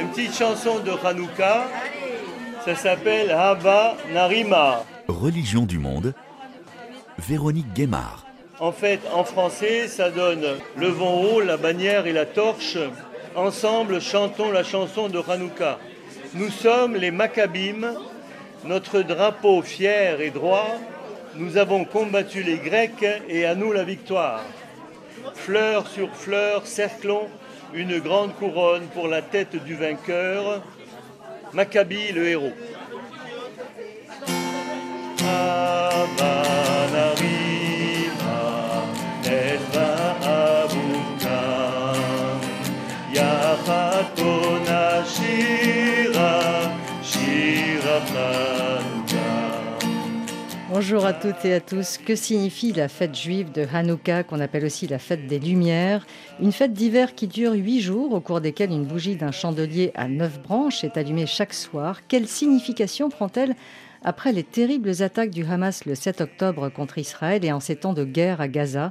une petite chanson de Hanouka. Ça s'appelle Hava Narima. Religion du monde, Véronique Guémard. En fait, en français, ça donne le vent haut, la bannière et la torche. Ensemble, chantons la chanson de Hanouka. Nous sommes les Maccabim, notre drapeau fier et droit. Nous avons combattu les Grecs et à nous la victoire. Fleur sur fleur, cerclons une grande couronne pour la tête du vainqueur. Maccabi le héros. Bonjour à toutes et à tous. Que signifie la fête juive de Hanouka, qu'on appelle aussi la fête des Lumières? Une fête d'hiver qui dure huit jours, au cours desquels une bougie d'un chandelier à neuf branches est allumée chaque soir. Quelle signification prend-elle après les terribles attaques du Hamas le 7 octobre contre Israël et en ces temps de guerre à Gaza?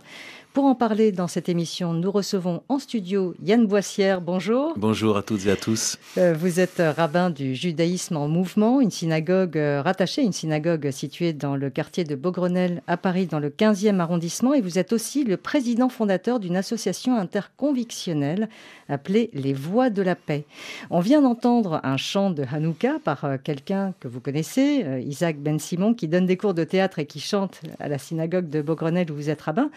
Pour en parler dans cette émission, nous recevons en studio Yann Boissière. Bonjour. Bonjour à toutes et à tous. Euh, vous êtes rabbin du judaïsme en mouvement, une synagogue euh, rattachée, une synagogue située dans le quartier de Beaugrenelle à Paris, dans le 15e arrondissement. Et vous êtes aussi le président fondateur d'une association interconvictionnelle appelée Les Voix de la Paix. On vient d'entendre un chant de Hanouka par euh, quelqu'un que vous connaissez, Isaac Ben Simon, qui donne des cours de théâtre et qui chante à la synagogue de Beaugrenelle où vous êtes rabbin.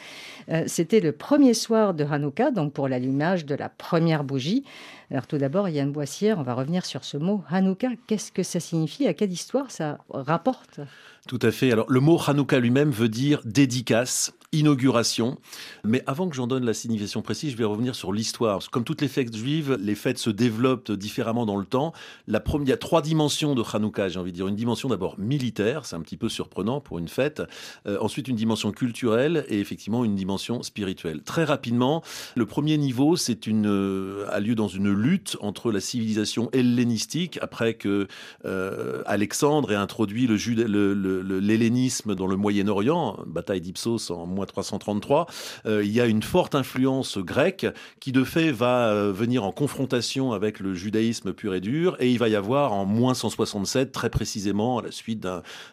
C'était le premier soir de Hanouka, donc pour l'allumage de la première bougie. Alors tout d'abord, Yann Boissière, on va revenir sur ce mot Hanouka. Qu'est-ce que ça signifie À quelle histoire ça rapporte? Tout à fait. Alors, le mot Hanouka lui-même veut dire dédicace, inauguration. Mais avant que j'en donne la signification précise, je vais revenir sur l'histoire. Comme toutes les fêtes juives, les fêtes se développent différemment dans le temps. La première, il y a trois dimensions de Hanouka, j'ai envie de dire. Une dimension d'abord militaire, c'est un petit peu surprenant pour une fête. Euh, ensuite, une dimension culturelle et effectivement une dimension spirituelle. Très rapidement, le premier niveau, c'est une, euh, a lieu dans une lutte entre la civilisation hellénistique, après que euh, Alexandre ait introduit le, le l'hellénisme dans le Moyen-Orient, bataille d'Ipsos en moins 333, euh, il y a une forte influence grecque qui de fait va euh, venir en confrontation avec le judaïsme pur et dur, et il va y avoir en moins 167, très précisément, à la suite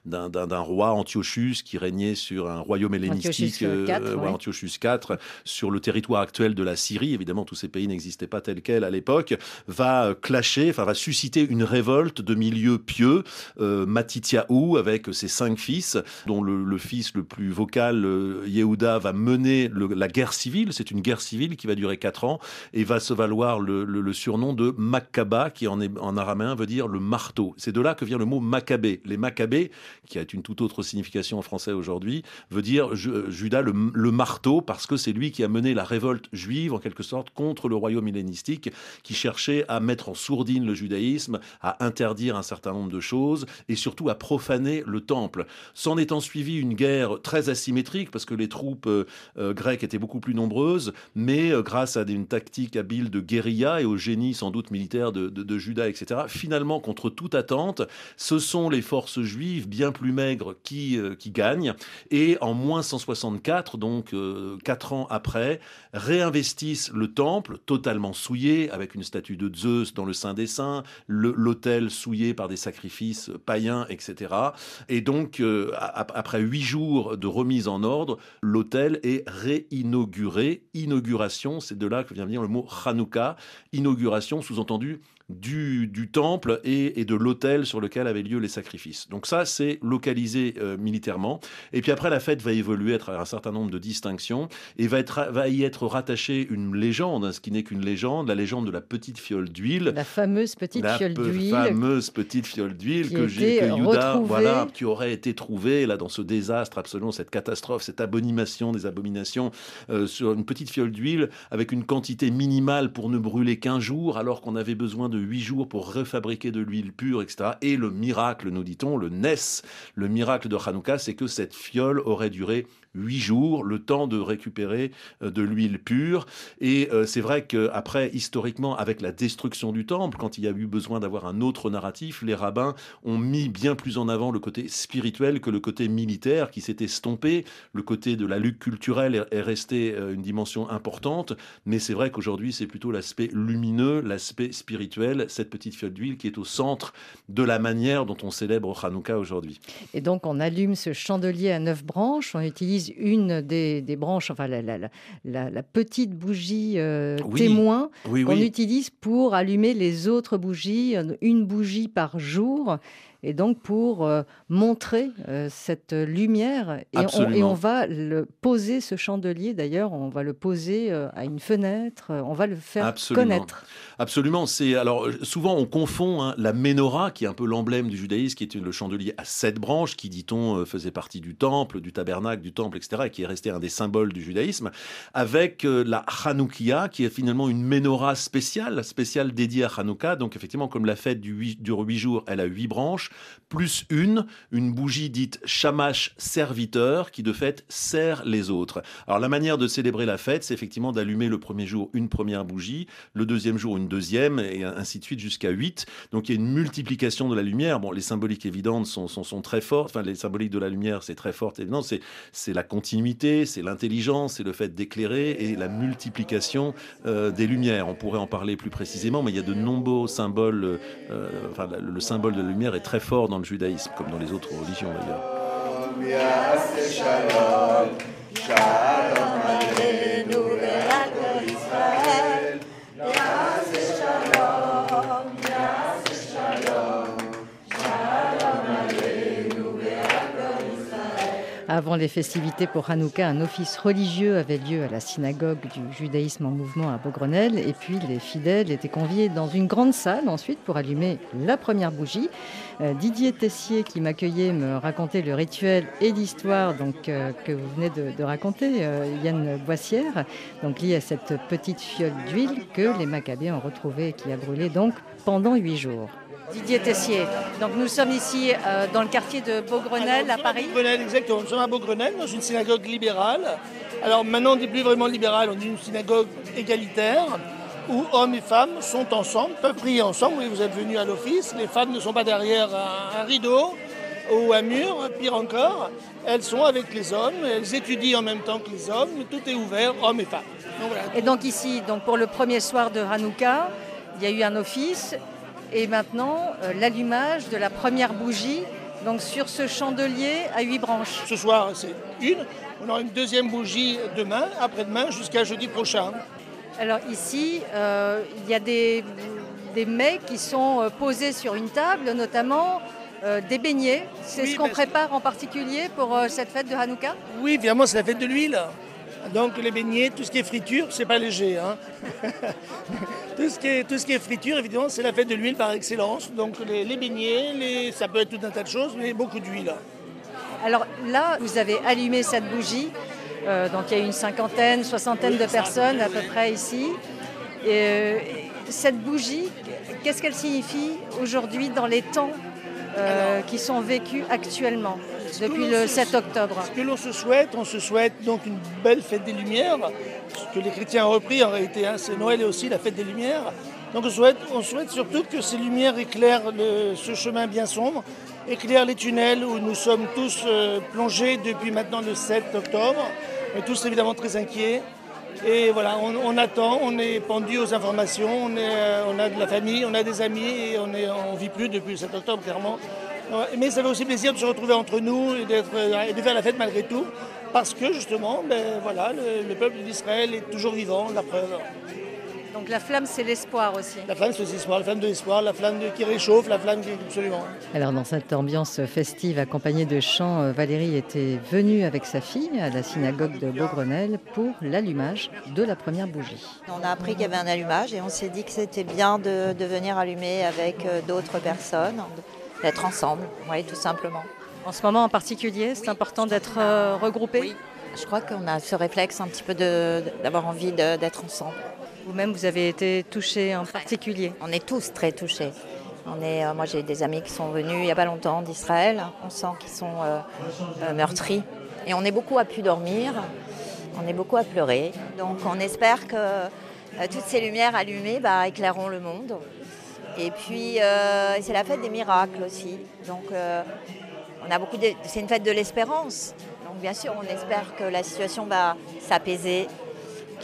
d'un roi Antiochus qui régnait sur un royaume hellénistique, Antiochus IV, euh, sur le territoire actuel de la Syrie, évidemment tous ces pays n'existaient pas tels quels à l'époque, va clasher, enfin va susciter une révolte de milieux pieux, Matityahu avec ses cinq fils, dont le, fils le plus vocal, euh, Yehuda, va mener la guerre civile. C'est une guerre civile qui va durer quatre ans et va se valoir le, surnom de Maccaba, qui en, en araméen veut dire le marteau. C'est de là que vient le mot Maccabée. Les Maccabées, qui a une toute autre signification en français aujourd'hui, veut dire Judas le, marteau, parce que c'est lui qui a mené la révolte juive, en quelque sorte, contre le royaume hellénistique, qui cherchait à mettre en sourdine le judaïsme, à interdire un certain nombre de choses, et surtout à profaner le temple S'en étant suivi une guerre très asymétrique, parce que les troupes euh, euh, grecques étaient beaucoup plus nombreuses, mais euh, grâce à une tactique habile de guérilla et au génie sans doute militaire de, Judas, etc., finalement, contre toute attente, ce sont les forces juives bien plus maigres qui, gagnent. Et en moins 164, donc quatre ans après, réinvestissent le temple, totalement souillé, avec une statue de Zeus dans le Saint des Saints, l'autel souillé par des sacrifices païens, etc. Et donc, après huit jours de remise en ordre, l'hôtel est réinauguré. Inauguration, c'est de là que vient venir le mot Hanouka. Inauguration, sous-entendu, du, temple et, de l'autel sur lequel avaient lieu les sacrifices. Donc ça, c'est localisé euh, militairement. Et puis après, la fête va évoluer à un certain nombre de distinctions et va, être, va y être rattachée une légende, hein, ce qui n'est qu'une légende, la légende de la petite fiole d'huile. La fameuse petite fiole d'huile. La fameuse petite fiole d'huile que, j'ai, que Yuda, voilà, qui aurait été trouvée là dans ce désastre absolument, cette catastrophe, cette abomination des abominations, euh, sur une petite fiole d'huile avec une quantité minimale pour ne brûler qu'un jour, alors qu'on avait besoin de huit jours pour refabriquer de l'huile pure, etc. Et le miracle, nous dit-on, le NES, le miracle de Hanouka, c'est que cette fiole aurait duré huit jours, le temps de récupérer de l'huile pure. Et c'est vrai qu'après, historiquement, avec la destruction du temple, quand il y a eu besoin d'avoir un autre narratif, les rabbins ont mis bien plus en avant le côté spirituel que le côté militaire qui s'était stompé. Le côté de la lutte culturelle est resté une dimension importante, mais c'est vrai qu'aujourd'hui, c'est plutôt l'aspect lumineux, l'aspect spirituel, cette petite fiole d'huile qui est au centre de la manière dont on célèbre Hanouka aujourd'hui. Et donc, on allume ce chandelier à neuf branches, on utilise une des, branches, enfin la, la, petite bougie euh, témoin qu'on utilise pour allumer les autres bougies, une bougie par jour et donc pour euh, montrer euh, cette lumière. Et on, et on, va le poser, ce chandelier d'ailleurs, on va le poser euh, à une fenêtre, on va le faire Absolument. connaître. Absolument. C'est alors souvent on confond hein, la menorah, qui est un peu l'emblème du judaïsme, qui est le chandelier à sept branches, qui dit-on faisait partie du temple, du tabernacle, du temple, etc., et qui est resté un des symboles du judaïsme, avec la Hanoukia, qui est finalement une menorah spéciale, spéciale dédiée à Hanouka. Donc effectivement, comme la fête du dure huit jours, elle a huit branches plus une, une bougie dite shamash serviteur, qui de fait sert les autres. Alors la manière de célébrer la fête, c'est effectivement d'allumer le premier jour une première bougie, le deuxième jour une deuxième, et ainsi de suite jusqu'à huit. Donc il y a une multiplication de la lumière. Bon, les symboliques évidentes sont, sont, très fortes, enfin les symboliques de la lumière, c'est très fort, évidemment, c'est, c'est la continuité, c'est l'intelligence, c'est le fait d'éclairer et la multiplication euh, des lumières. On pourrait en parler plus précisément, mais il y a de nombreux symboles, euh, enfin le symbole de la lumière est très fort dans le judaïsme, comme dans les autres religions d'ailleurs. Avant les festivités pour Hanouka, un office religieux avait lieu à la synagogue du judaïsme en mouvement à Beaugrenelle. Et puis les fidèles étaient conviés dans une grande salle ensuite pour allumer la première bougie. Euh, Didier Tessier, qui m'accueillait, me racontait le rituel et l'histoire donc, euh, que vous venez de, raconter, euh, Yann Boissière, donc lié à cette petite fiole d'huile que les Maccabées ont retrouvée et qui a brûlé donc pendant huit jours. Didier Tessier. Donc nous sommes ici euh, dans le quartier de Beaugrenelle à Paris. Beaugrenelle, exactement. Nous sommes à Beaugrenelle, dans une synagogue libérale. Alors maintenant, on ne dit plus vraiment libérale, on dit une synagogue égalitaire où hommes et femmes sont ensemble, peuvent prier ensemble. Oui, vous êtes venus à l'office. Les femmes ne sont pas derrière un, rideau ou un mur, pire encore. Elles sont avec les hommes, elles étudient en même temps que les hommes. Tout est ouvert, hommes et femmes. Et donc ici, donc pour le premier soir de Hanouka, il y a eu un office et maintenant euh, l'allumage de la première bougie donc sur ce chandelier à huit branches. Ce soir, c'est une. On aura une deuxième bougie demain, après-demain, jusqu'à jeudi prochain. Alors ici, euh, il y a des, des, mets qui sont euh, posés sur une table, notamment des beignets. C'est ce qu'on prépare en particulier pour cette fête de Hanouka? Oui, évidemment, c'est la fête de l'huile. Donc les beignets, tout ce qui est friture, c'est pas léger. Hein. tout, ce qui est, tout ce qui est friture, évidemment, c'est la fête de l'huile par excellence. Donc les, beignets, les, ça peut être tout un tas de choses, mais beaucoup d'huile. Alors là, vous avez allumé cette bougie. Euh, donc il y a une cinquantaine, soixantaine de personnes à peu près ici. Et, euh, cette bougie, qu'est-ce qu'elle signifie aujourd'hui dans les temps euh, qui sont vécus actuellement? Depuis le 7 octobre. Ce que l'on se souhaite, on se souhaite donc une belle fête des Lumières, ce que les chrétiens ont repris en réalité, hein, c'est Noël et aussi la fête des Lumières. Donc on souhaite, on souhaite surtout que ces lumières éclairent ce chemin bien sombre, éclairent les tunnels où nous sommes tous euh, plongés depuis maintenant le 7 octobre, tous évidemment très inquiets. Et voilà, on, attend, on est pendu aux informations, on, est, euh, on, a de la famille, on a des amis et on ne vit plus depuis le 7 octobre clairement. Mais ça fait aussi plaisir de se retrouver entre nous et, euh, de faire la fête malgré tout, parce que justement, ben, voilà, le, peuple d'Israël est toujours vivant, la preuve. Donc la flamme, c'est l'espoir aussi. La flamme, c'est l'espoir, la flamme de l'espoir, la flamme qui réchauffe, la flamme qui... Absolument. Alors dans cette ambiance festive accompagnée de chants, euh, Valérie était venue avec sa fille à la synagogue de Beaugrenelle pour l'allumage de la première bougie. On a appris qu'il y avait un allumage et on s'est dit que c'était bien de, de venir allumer avec euh, d'autres personnes d'être ensemble, oui, tout simplement. En ce moment en particulier, c'est important d'être euh, regroupé Oui, je crois qu'on a ce réflexe un petit peu d'avoir envie d'être ensemble. Vous-même, vous avez été touché en particulier? On est tous très touchés. On est, euh, moi, j'ai des amis qui sont venus il n'y a pas longtemps d'Israël. On sent qu'ils sont euh, meurtris. Et on est beaucoup à pu dormir, on est beaucoup à pleurer. Donc on espère que toutes ces lumières allumées bah, éclaireront le monde. Et puis c'est la fête des miracles aussi. Donc on a beaucoup c'est une fête de l'espérance. Donc bien sûr on espère que la situation va s'apaiser,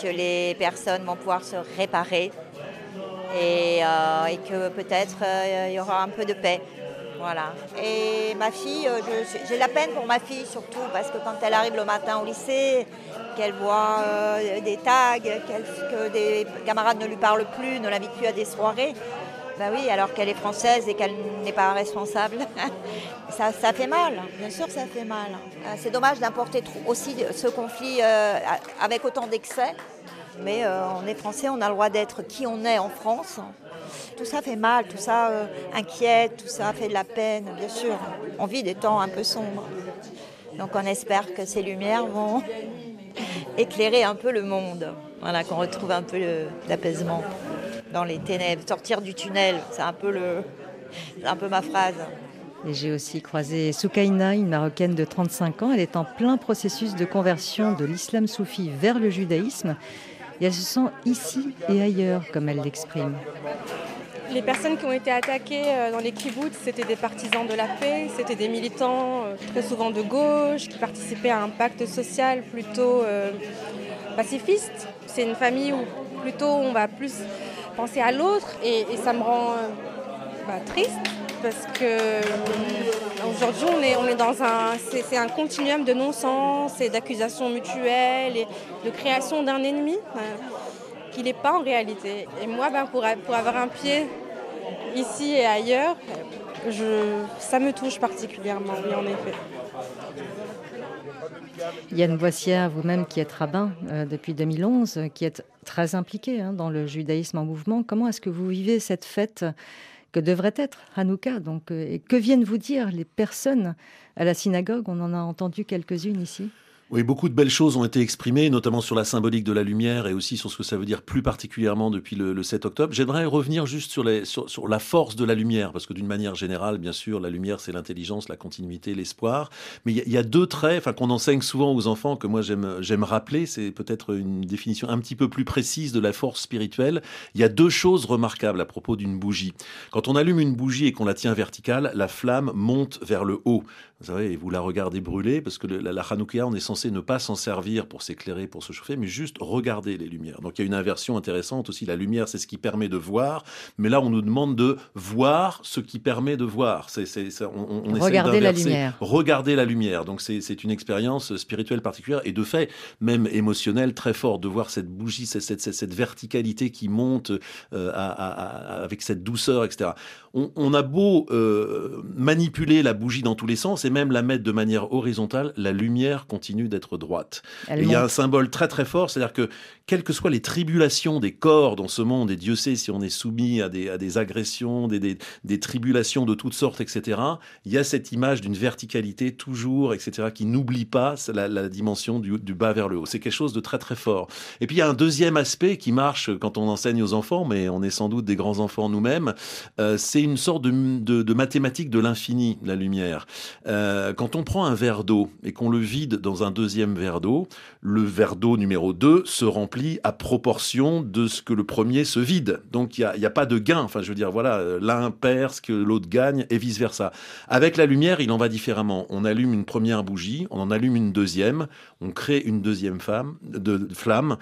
que les personnes vont pouvoir se réparer et, et que peut-être il y aura un peu de paix. Voilà. Et ma fille, euh, j'ai la peine pour ma fille surtout, parce que quand elle arrive le matin au lycée, qu'elle voit euh, des tags, que des camarades ne lui parlent plus, ne l'invitent plus à des soirées, ben oui, alors qu'elle est française et qu'elle n'est pas responsable, ça, fait mal, bien sûr ça fait mal. Euh, c'est dommage d'importer aussi ce conflit avec autant d'excès, mais on est français, on a le droit d'être qui on est en France. Tout ça fait mal, tout ça euh, inquiète, tout ça fait de la peine, bien sûr. On vit des temps un peu sombres. Donc on espère que ces lumières vont éclairer un peu le monde. Voilà, qu'on retrouve un peu l'apaisement dans les ténèbres. Sortir du tunnel, c'est un peu le, un peu ma phrase. Et j'ai aussi croisé Soukaina, une Marocaine de 35 ans. Elle est en plein processus de conversion de l'islam soufi vers le judaïsme. Et elle se sent ici et ailleurs, comme elle l'exprime. Les personnes qui ont été attaquées euh, dans les kibbutz, c'était des partisans de la paix, c'était des militants euh, très souvent de gauche qui participaient à un pacte social plutôt euh, pacifiste. C'est une famille où plutôt on va plus penser à l'autre et, ça me rend bah, triste parce que aujourd'hui on est, on est dans un c'est un continuum de non-sens et d'accusations mutuelles et de création d'un ennemi qu'il n'est pas en réalité. Et moi, ben, pour, avoir un pied ici et ailleurs, je, ça me touche particulièrement, en effet. Yann Boissière, vous-même qui êtes rabbin euh, depuis 2011, qui êtes très impliqué hein, dans le judaïsme en mouvement, comment est-ce que vous vivez cette fête que devrait être Hanouka donc, euh, Et que viennent vous dire les personnes à la synagogue? On en a entendu quelques-unes ici. Oui, beaucoup de belles choses ont été exprimées, notamment sur la symbolique de la lumière et aussi sur ce que ça veut dire plus particulièrement depuis le, 7 octobre. J'aimerais revenir juste sur, la force de la lumière, parce que d'une manière générale, bien sûr, la lumière, c'est l'intelligence, la continuité, l'espoir. Mais il y, a deux traits enfin, qu'on enseigne souvent aux enfants, que moi j'aime rappeler, c'est peut-être une définition un petit peu plus précise de la force spirituelle. Il y a deux choses remarquables à propos d'une bougie. Quand on allume une bougie et qu'on la tient verticale, la flamme monte vers le haut. Vous savez, et vous la regardez brûler, parce que la, la on est censé ne pas s'en servir pour s'éclairer, pour se chauffer, mais juste regarder les lumières. Donc il y a une inversion intéressante aussi. La lumière, c'est ce qui permet de voir, mais là, on nous demande de voir ce qui permet de voir. C'est, on, on Regardez la lumière. Regarder la lumière. Donc c'est, une expérience spirituelle particulière et de fait, même émotionnelle, très forte, de voir cette bougie, cette, cette, cette verticalité qui monte euh, avec cette douceur, etc. On, a beau euh, manipuler la bougie dans tous les sens, et même la mettre de manière horizontale, la lumière continue d'être droite. il y a un symbole très très fort, c'est-à-dire que quelles que soient les tribulations des corps dans ce monde, et Dieu sait si on est soumis à des, à des agressions, des, des, des, tribulations de toutes sortes, etc., il y a cette image d'une verticalité toujours, etc., qui n'oublie pas la, la dimension du, du, bas vers le haut. C'est quelque chose de très très fort. Et puis il y a un deuxième aspect qui marche quand on enseigne aux enfants, mais on est sans doute des grands enfants nous-mêmes, euh, c'est une sorte de, de, de mathématique de l'infini, la lumière. Euh, quand on prend un verre d'eau et qu'on le vide dans un deuxième verre d'eau, le verre d'eau numéro 2 se remplit à proportion de ce que le premier se vide. Donc il n'y a, pas de gain. Enfin, je veux dire, voilà, l'un perd ce que l'autre gagne et vice versa. Avec la lumière, il en va différemment. On allume une première bougie, on en allume une deuxième, on crée une deuxième femme, de, flamme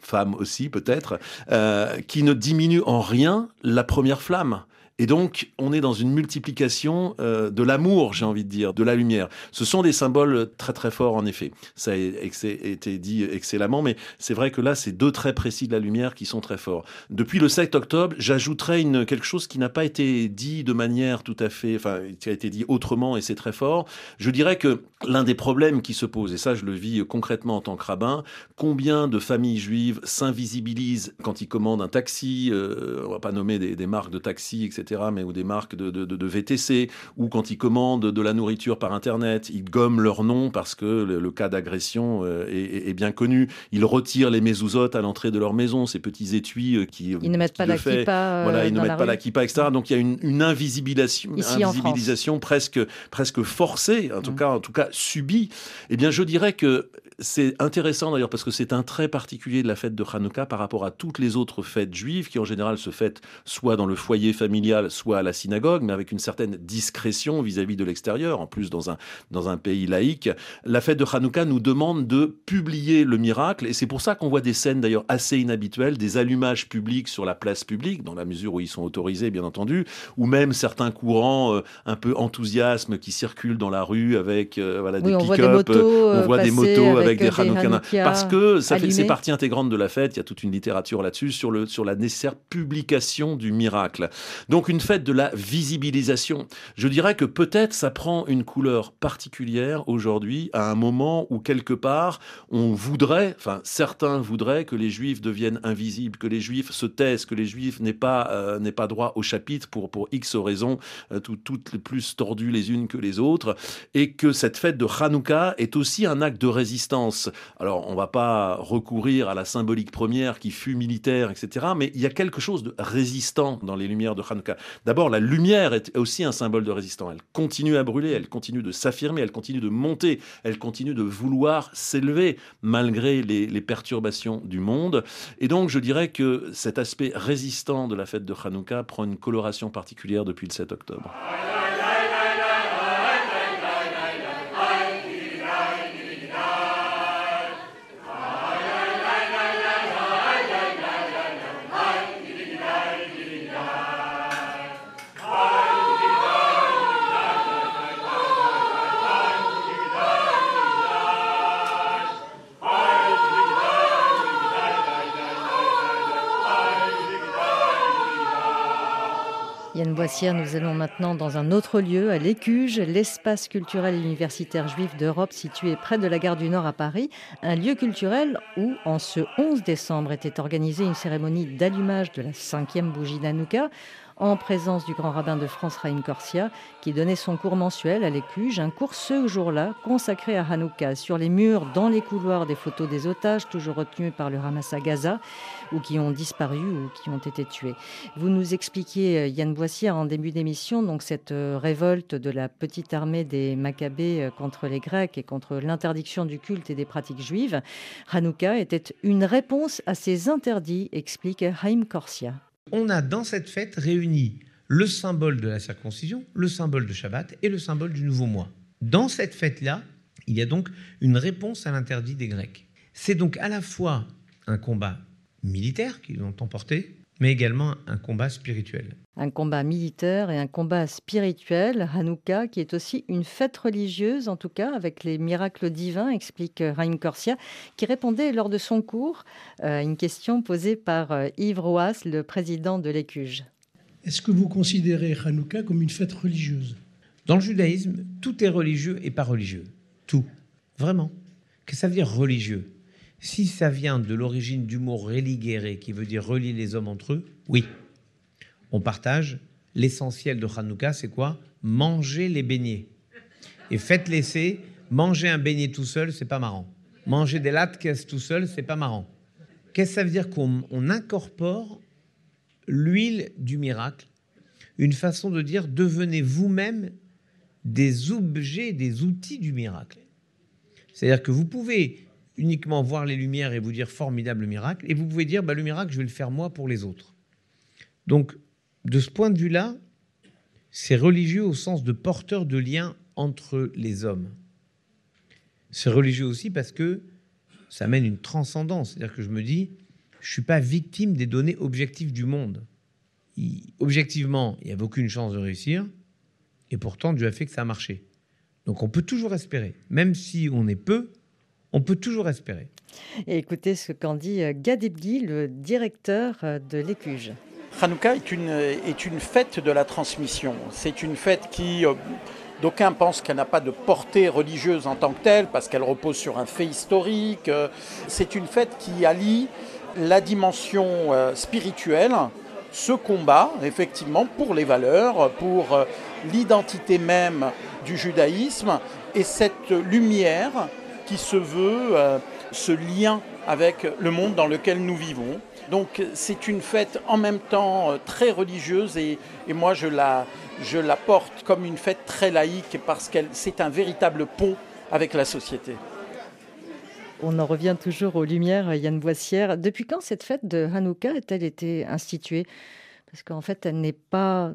femme aussi peut-être, euh, qui ne diminue en rien la première flamme. Et donc, on est dans une multiplication euh, de l'amour, j'ai envie de dire, de la lumière. Ce sont des symboles très très forts, en effet. Ça a été dit excellemment, mais c'est vrai que là, c'est deux traits précis de la lumière qui sont très forts. Depuis le 7 octobre, j'ajouterais une, quelque chose qui n'a pas été dit de manière tout à fait, enfin, qui a été dit autrement, et c'est très fort. Je dirais que l'un des problèmes qui se pose, et ça, je le vis concrètement en tant que rabbin, combien de familles juives s'invisibilisent quand ils commandent un taxi, euh, on va pas nommer des marques de taxi, etc etc., mais ou des marques de, de, VTC, ou quand ils commandent de la nourriture par Internet, ils gomment leur nom parce que le, cas d'agression est, est, bien connu. Ils retirent les mésouzotes à l'entrée de leur maison, ces petits étuis qui... Ils ne mettent pas la kippa. Voilà, ils ne mettent pas la kippa, etc. Donc il y a une, une invisibilisation, invisibilisation presque, presque forcée, en tout, mm. cas, en tout cas subie. Eh bien, je dirais que c'est intéressant d'ailleurs parce que c'est un trait particulier de la fête de Hanouka par rapport à toutes les autres fêtes juives qui en général se fêtent soit dans le foyer familial, soit à la synagogue, mais avec une certaine discrétion vis-à-vis de l'extérieur, en plus dans un, dans un pays laïque. La fête de Hanouka nous demande de publier le miracle et c'est pour ça qu'on voit des scènes d'ailleurs assez inhabituelles, des allumages publics sur la place publique, dans la mesure où ils sont autorisés bien entendu, ou même certains courants euh, un peu enthousiasme qui circulent dans la rue avec euh, voilà, des pick-up, on voit des motos euh, avec, des. Parce que ça fait, c'est partie intégrante de la fête. Il y a toute une littérature là-dessus sur, le, sur la nécessaire publication du miracle. Donc une fête de la visibilisation. Je dirais que peut-être ça prend une couleur particulière aujourd'hui à un moment où quelque part on voudrait, enfin certains voudraient que les juifs deviennent invisibles, que les juifs se taisent, que les juifs n'aient pas, euh, pas droit au chapitre pour, pour X raisons, euh, toutes les plus tordues les unes que les autres, et que cette fête de Hanouka est aussi un acte de résistance alors, on va pas recourir à la symbolique première qui fut militaire, etc., mais il y a quelque chose de résistant dans les lumières de Hanouka. D'abord, la lumière est aussi un symbole de résistant. Elle continue à brûler, elle continue de s'affirmer, elle continue de monter, elle continue de vouloir s'élever malgré les, les, perturbations du monde. Et donc, je dirais que cet aspect résistant de la fête de Hanouka prend une coloration particulière depuis le 7 octobre. Yann Boissière, nous allons maintenant dans un autre lieu, à l'Écuge, l'espace culturel et universitaire juif d'Europe situé près de la gare du Nord à Paris, un lieu culturel où, en ce 11 décembre, était organisée une cérémonie d'allumage de la cinquième bougie d'Anouka en présence du grand rabbin de France, Raïm Corsia, qui donnait son cours mensuel à l'Écuge, un cours ce jour-là consacré à Hanouka. Sur les murs, dans les couloirs, des photos des otages, toujours retenus par le Hamas à Gaza, ou qui ont disparu ou qui ont été tués. Vous nous expliquiez, euh, Yann Boissier, en début d'émission, donc cette euh, révolte de la petite armée des Maccabées euh, contre les Grecs et contre l'interdiction du culte et des pratiques juives. Hanouka était une réponse à ces interdits, explique Haïm Corsia on a dans cette fête réuni le symbole de la circoncision, le symbole de Shabbat et le symbole du nouveau mois. Dans cette fête-là, il y a donc une réponse à l'interdit des Grecs. C'est donc à la fois un combat militaire qu'ils ont emporté, mais également un combat spirituel. Un combat militaire et un combat spirituel, Hanouka, qui est aussi une fête religieuse, en tout cas, avec les miracles divins, explique Raïm Corsia, qui répondait lors de son cours à une question posée par euh, Yves Roas, le président de l'Écuge. Est-ce que vous considérez Hanouka comme une fête religieuse? Dans le judaïsme, tout est religieux et pas religieux. Tout. Vraiment. Qu'est-ce que ça veut dire religieux? Si ça vient de l'origine du mot religere, qui veut dire relier les hommes entre eux, oui. On partage. L'essentiel de Hanouka, c'est quoi? Manger les beignets. Et faites l'essai, manger un beignet tout seul, c'est pas marrant. Manger des latkes tout seul, c'est pas marrant. Qu'est-ce que ça veut dire qu'on incorpore l'huile du miracle? Une façon de dire devenez vous-même des objets, des outils du miracle. C'est-à-dire que vous pouvez uniquement voir les lumières et vous dire formidable miracle, et vous pouvez dire bah, le miracle, je vais le faire moi pour les autres. Donc, de ce point de vue-là, c'est religieux au sens de porteur de liens entre les hommes. C'est religieux aussi parce que ça amène une transcendance. C'est-à-dire que je me dis, je ne suis pas victime des données objectives du monde. objectivement, il n'y avait aucune chance de réussir, et pourtant Dieu a fait que ça a marché. Donc on peut toujours espérer, même si on est peu, on peut toujours espérer. Et écoutez ce qu'en dit euh, Gadebgi, le directeur euh, de l'Écuge. Hanouka est une, est une fête de la transmission. C'est une fête qui, euh, d'aucuns pensent qu'elle n'a pas de portée religieuse en tant que telle, parce qu'elle repose sur un fait historique. C'est une fête qui allie la dimension spirituelle ce combat, effectivement, pour les valeurs, pour euh, l'identité même du judaïsme et cette lumière qui se veut euh, ce lien avec le monde dans lequel nous vivons. Donc c'est une fête en même temps euh, très religieuse et, moi je la, je la porte comme une fête très laïque parce que c'est un véritable pont avec la société. On en revient toujours aux Lumières, Yann Boissière. Depuis quand cette fête de Hanouka a-t-elle été instituée? Parce qu'en fait, elle n'est pas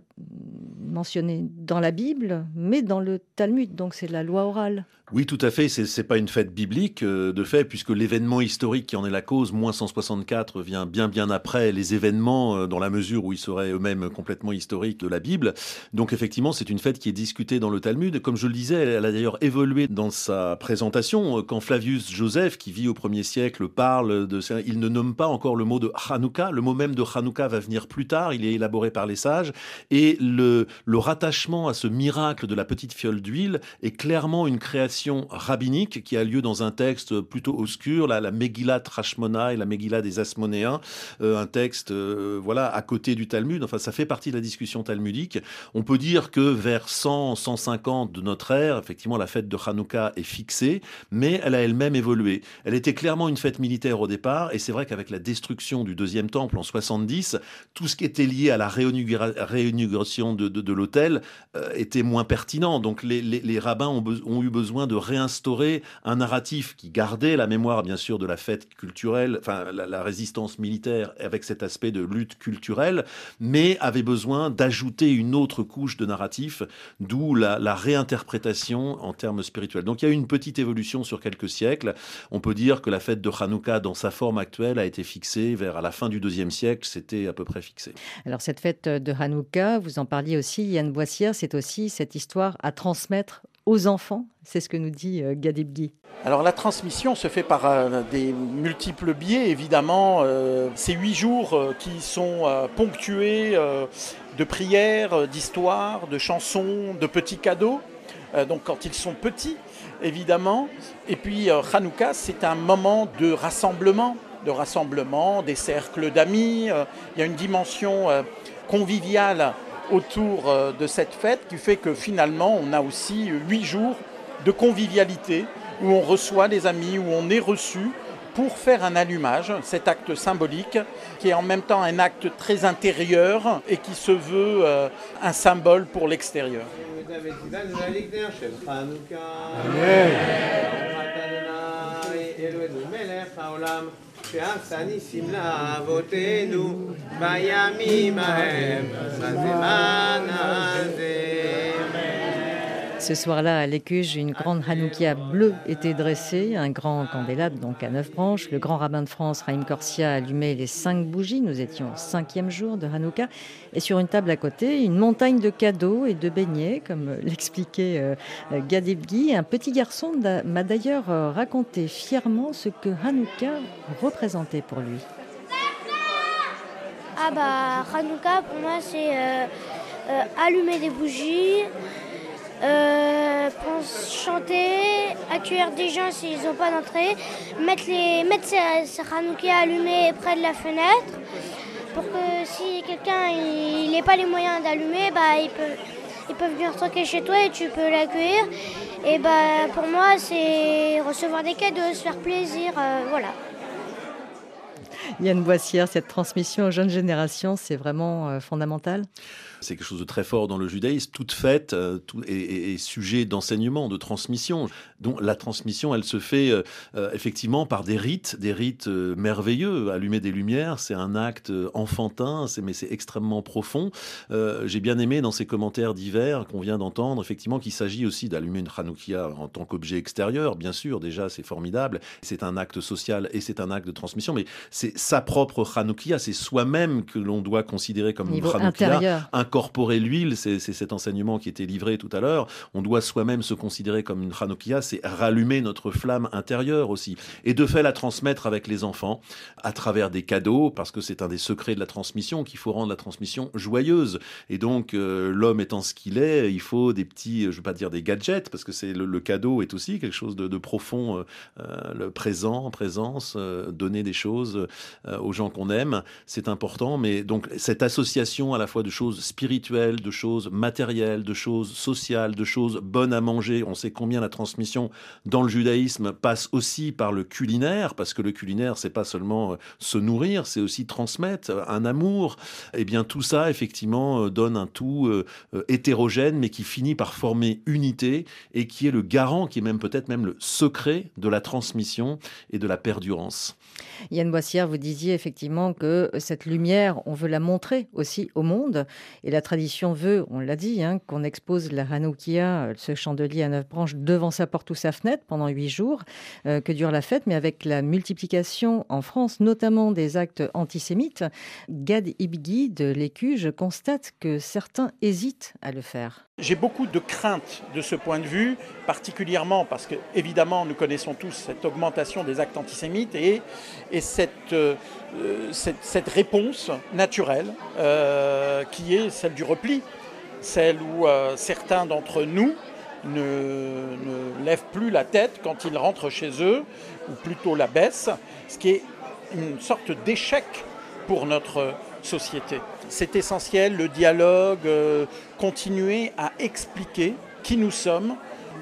mentionnée dans la Bible, mais dans le Talmud, donc c'est la loi orale. Oui, tout à fait. C'est n'est pas une fête biblique, euh, de fait, puisque l'événement historique qui en est la cause, moins 164, vient bien bien après les événements, euh, dans la mesure où ils seraient eux-mêmes complètement historiques de la Bible. Donc effectivement, c'est une fête qui est discutée dans le Talmud. Comme je le disais, elle a d'ailleurs évolué dans sa présentation. Quand Flavius Joseph, qui vit au 1er siècle, parle de il ne nomme pas encore le mot de Hanouka. Le mot même de Hanouka va venir plus tard. Élaboré par les sages. Et le, rattachement à ce miracle de la petite fiole d'huile est clairement une création rabbinique qui a lieu dans un texte plutôt obscur, la, la Megillah Trashmona et la Megillah des Asmonéens, euh, un texte euh, voilà à côté du Talmud. Enfin, ça fait partie de la discussion talmudique. On peut dire que vers 100, 150 de notre ère, effectivement, la fête de Hanouka est fixée, mais elle a elle-même évolué. Elle était clairement une fête militaire au départ, et c'est vrai qu'avec la destruction du deuxième temple en 70, tout ce qui était lié à la réinauguration de, l'hôtel euh, était moins pertinent. Donc les, rabbins ont, ont eu besoin de réinstaurer un narratif qui gardait la mémoire, bien sûr, de la fête culturelle, enfin, la, résistance militaire avec cet aspect de lutte culturelle, mais avait besoin d'ajouter une autre couche de narratif, d'où la, réinterprétation en termes spirituels. Donc il y a eu une petite évolution sur quelques siècles. On peut dire que la fête de Hanouka, dans sa forme actuelle, a été fixée vers à la fin du deuxième siècle, c'était à peu près fixé. Alors cette fête de Hanouka, vous en parliez aussi, Yann Boissière, c'est aussi cette histoire à transmettre aux enfants C'est ce que nous dit euh, Gadebgi. Alors la transmission se fait par euh, des multiples biais, évidemment. Euh, ces huit jours qui sont ponctués de prières, d'histoires, de chansons, de petits cadeaux. donc quand ils sont petits, évidemment. Et puis Hanouka, c'est un moment de rassemblement, de rassemblement, des cercles d'amis. Il y a une dimension conviviale autour euh, de cette fête qui fait que finalement on a aussi huit jours de convivialité où on reçoit des amis, où on est reçu pour faire un allumage, cet acte symbolique qui est en même temps un acte très intérieur et qui se veut euh, un symbole pour l'extérieur. שעשה ניסים לאבותינו בימים ההם בזמן הזה. Ce soir-là, à l'Écuge, une grande Hanoukia bleue était dressée, un grand candélabre, donc à neuf branches. Le grand rabbin de France, Raïm Corsia, allumait les cinq bougies. Nous étions au cinquième jour de Hanouka. Et sur une table à côté, une montagne de cadeaux et de beignets, comme l'expliquait euh, Gadebgi. Un petit garçon m'a d'ailleurs euh, raconté fièrement ce que Hanouka représentait pour lui. Ah bah, Hanouka, pour moi, c'est euh, allumer des bougies, euh, chanter, accueillir des gens s'ils n'ont pas d'entrée, mettre, les, mettre sa, allumé près de la fenêtre pour que si quelqu'un il n'a pas les moyens d'allumer, bah, il peut, ils peuvent venir stocker chez toi et tu peux l'accueillir. Et bah, pour moi, c'est recevoir des cadeaux, se faire plaisir, euh, voilà. Yann Boissière, cette transmission aux jeunes générations, c'est vraiment euh, fondamental? C'est quelque chose de très fort dans le judaïsme. Toute fête euh, tout, est, sujet d'enseignement, de transmission. Donc la transmission, elle se fait euh, euh, effectivement par des rites, des rites merveilleux. Allumer des lumières, c'est un acte enfantin, mais c'est extrêmement profond. J'ai bien aimé dans ces commentaires divers qu'on vient d'entendre, effectivement, qu'il s'agit aussi d'allumer une Hanoukia en tant qu'objet extérieur. Bien sûr, déjà, c'est formidable. C'est un acte social et c'est un acte de transmission, mais c'est sa propre Hanoukia, c'est soi-même que l'on doit considérer comme une Hanoukia, incorporer l'huile, c'est cet enseignement qui était livré tout à l'heure. On doit soi-même se considérer comme une Hanoukia, c'est rallumer notre flamme intérieure aussi. Et de fait la transmettre avec les enfants à travers des cadeaux, parce que c'est un des secrets de la transmission, qu'il faut rendre la transmission joyeuse. Et donc, euh, l'homme étant ce qu'il est, il faut des petits, je ne veux pas dire des gadgets, parce que c'est le, cadeau est aussi quelque chose de, profond, euh, euh, le présent, présence, donner des choses. aux gens qu'on aime, c'est important. Mais donc cette association à la fois de choses spirituelles, de choses matérielles, de choses sociales, de choses bonnes à manger. On sait combien la transmission dans le judaïsme passe aussi par le culinaire, parce que le culinaire, c'est pas seulement se nourrir, c'est aussi transmettre un amour. Et eh bien tout ça, effectivement, donne un tout hétérogène, mais qui finit par former unité et qui est le garant, qui est même peut-être même le secret de la transmission et de la perdurance. Yann Boissière, vous disiez effectivement que cette lumière, on veut la montrer aussi au monde. Et la tradition veut, on l'a dit, hein, qu'on expose la Hanoukia, ce chandelier à neuf branches, devant sa porte ou sa fenêtre pendant huit jours, euh, que dure la fête? Mais avec la multiplication en France, notamment des actes antisémites, Gad Ibgi de l'Écu, constate que certains hésitent à le faire. J'ai beaucoup de craintes de ce point de vue, particulièrement parce que, évidemment, nous connaissons tous cette augmentation des actes antisémites et, et cette, euh, cette, réponse naturelle euh, qui est celle du repli, celle où euh, certains d'entre nous ne, lèvent plus la tête quand ils rentrent chez eux, ou plutôt la baissent, ce qui est une sorte d'échec pour notre société. C'est essentiel, le dialogue, euh, continuer à expliquer qui nous sommes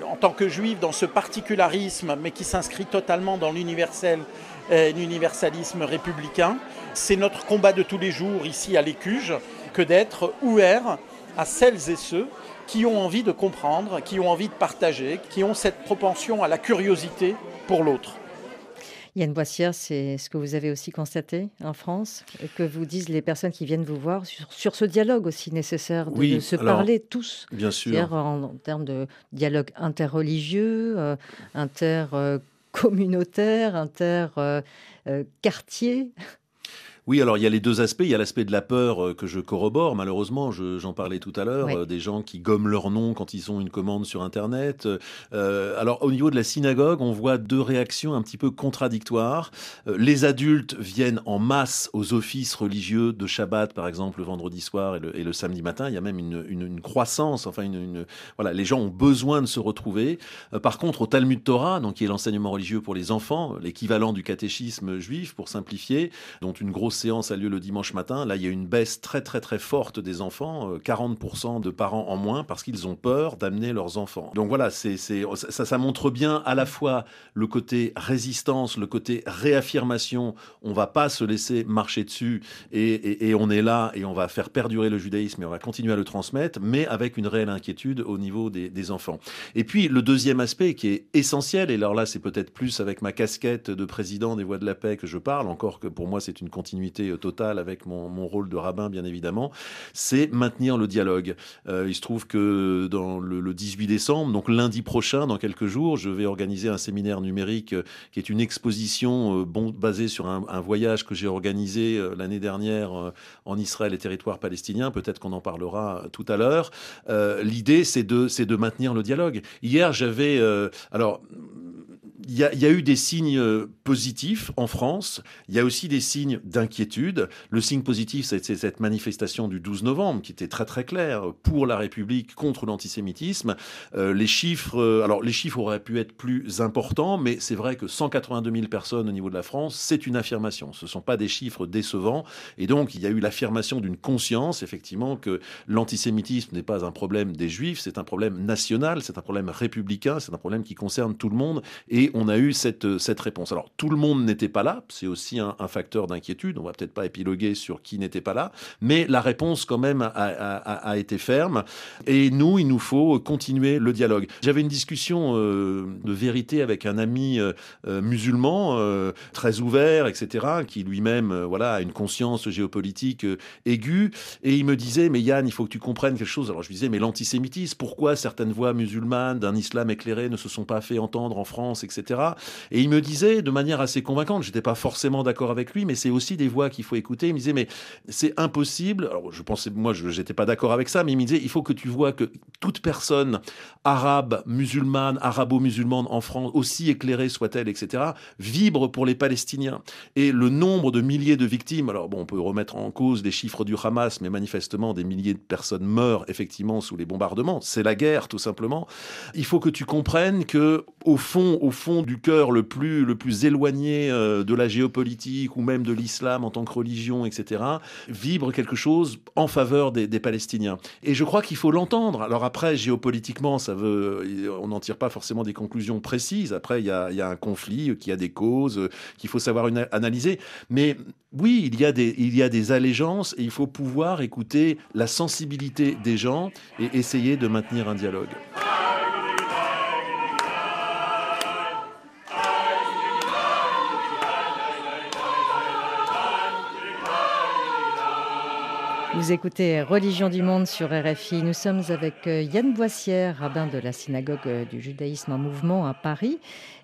en tant que juifs dans ce particularisme, mais qui s'inscrit totalement dans l'universel, euh, l'universalisme républicain. C'est notre combat de tous les jours ici à l'Écuge que d'être ouvert à celles et ceux qui ont envie de comprendre, qui ont envie de partager, qui ont cette propension à la curiosité pour l'autre. Yann Boissière, c'est ce que vous avez aussi constaté en France, que vous disent les personnes qui viennent vous voir sur, ce dialogue aussi nécessaire de, se parler tous. Bien sûr. En, en, termes de dialogue interreligieux, euh, intercommunautaire, interquartier. Oui, alors il y a les deux aspects. Il y a l'aspect de la peur euh, que je corrobore, malheureusement, j'en parlais tout à l'heure, euh, des gens qui gomment leur nom quand ils ont une commande sur Internet. Euh, alors au niveau de la synagogue, on voit deux réactions un petit peu contradictoires. les adultes viennent en masse aux offices religieux de Shabbat, par exemple, le vendredi soir et le, samedi matin. Il y a même une, croissance, enfin, une, voilà, les gens ont besoin de se retrouver. par contre, au Talmud Torah, donc, qui est l'enseignement religieux pour les enfants, l'équivalent du catéchisme juif, pour simplifier, dont une grosse séance a lieu le dimanche matin, là il y a une baisse très très très forte des enfants, 40% euh, de parents en moins parce qu'ils ont peur d'amener leurs enfants. Donc voilà, ça, montre bien à la fois le côté résistance, le côté réaffirmation, on va pas se laisser marcher dessus et, on est là et on va faire perdurer le judaïsme et on va continuer à le transmettre, mais avec une réelle inquiétude au niveau des, des enfants. Et puis le deuxième aspect qui est essentiel, et alors là c'est peut-être plus avec ma casquette de président des Voix de la Paix que je parle, encore que pour moi c'est une continuité euh, totale avec mon, rôle de rabbin, bien évidemment, c'est maintenir le dialogue. Euh, il se trouve que dans le, 18 décembre, donc lundi prochain, dans quelques jours, je vais organiser un séminaire numérique euh, qui est une exposition basée sur un, voyage que j'ai organisé l'année dernière en Israël et territoire palestinien. Peut-être qu'on en parlera tout à l'heure. L'idée, c'est de, de maintenir le dialogue. Hier, j'avais... alors, il y, a, eu des signes euh, positifs en France, il y a aussi des signes d'inquiétude. Le signe positif, c'est cette manifestation du 12 novembre qui était très très claire pour la République contre l'antisémitisme. Euh, les chiffres, euh, alors les chiffres auraient pu être plus importants, mais c'est vrai que 182 000 personnes au niveau de la France, c'est une affirmation. Ce ne sont pas des chiffres décevants. Et donc, il y a eu l'affirmation d'une conscience, effectivement, que l'antisémitisme n'est pas un problème des juifs, c'est un problème national, c'est un problème républicain, c'est un problème qui concerne tout le monde. Et on a eu cette, cette réponse. Alors, tout le monde n'était pas là, c'est aussi un, facteur d'inquiétude, on va peut-être pas épiloguer sur qui n'était pas là, mais la réponse quand même a, été ferme. Et nous, il nous faut continuer le dialogue. J'avais une discussion euh, de vérité avec un ami euh, euh, musulman, très ouvert, etc., qui lui-même voilà, a une conscience géopolitique aiguë, et il me disait, mais Yann, il faut que tu comprennes quelque chose. Alors je lui disais, mais l'antisémitisme, pourquoi certaines voix musulmanes d'un islam éclairé ne se sont pas fait entendre en France, etc. Et il me disait de manière assez convaincante, j'étais pas forcément d'accord avec lui, mais c'est aussi des voix qu'il faut écouter. Il me disait, mais c'est impossible. Alors, je pensais, moi, je n'étais pas d'accord avec ça, mais il me disait, il faut que tu vois que toute personne arabe, musulmane, arabo-musulmane en France, aussi éclairée soit-elle, etc., vibre pour les Palestiniens. Et le nombre de milliers de victimes, alors bon, on peut remettre en cause les chiffres du Hamas, mais manifestement des milliers de personnes meurent effectivement sous les bombardements. C'est la guerre, tout simplement. Il faut que tu comprennes que, au fond, au fond du cœur le plus, le plus éloigné euh, de la géopolitique ou même de l'islam en tant que religion, etc., vibre quelque chose en faveur des, Palestiniens. Et je crois qu'il faut l'entendre. Alors après, géopolitiquement, ça veut, on n'en tire pas forcément des conclusions précises. Après, il y a, un conflit qui a des causes qu'il faut savoir analyser. Mais oui, il y, a des, il y a des allégeances et il faut pouvoir écouter la sensibilité des gens et essayer de maintenir un dialogue. Vous écoutez Religion du Monde sur RFI. Nous sommes avec euh, Yann Boissière, rabbin de la synagogue euh, du judaïsme en mouvement à Paris.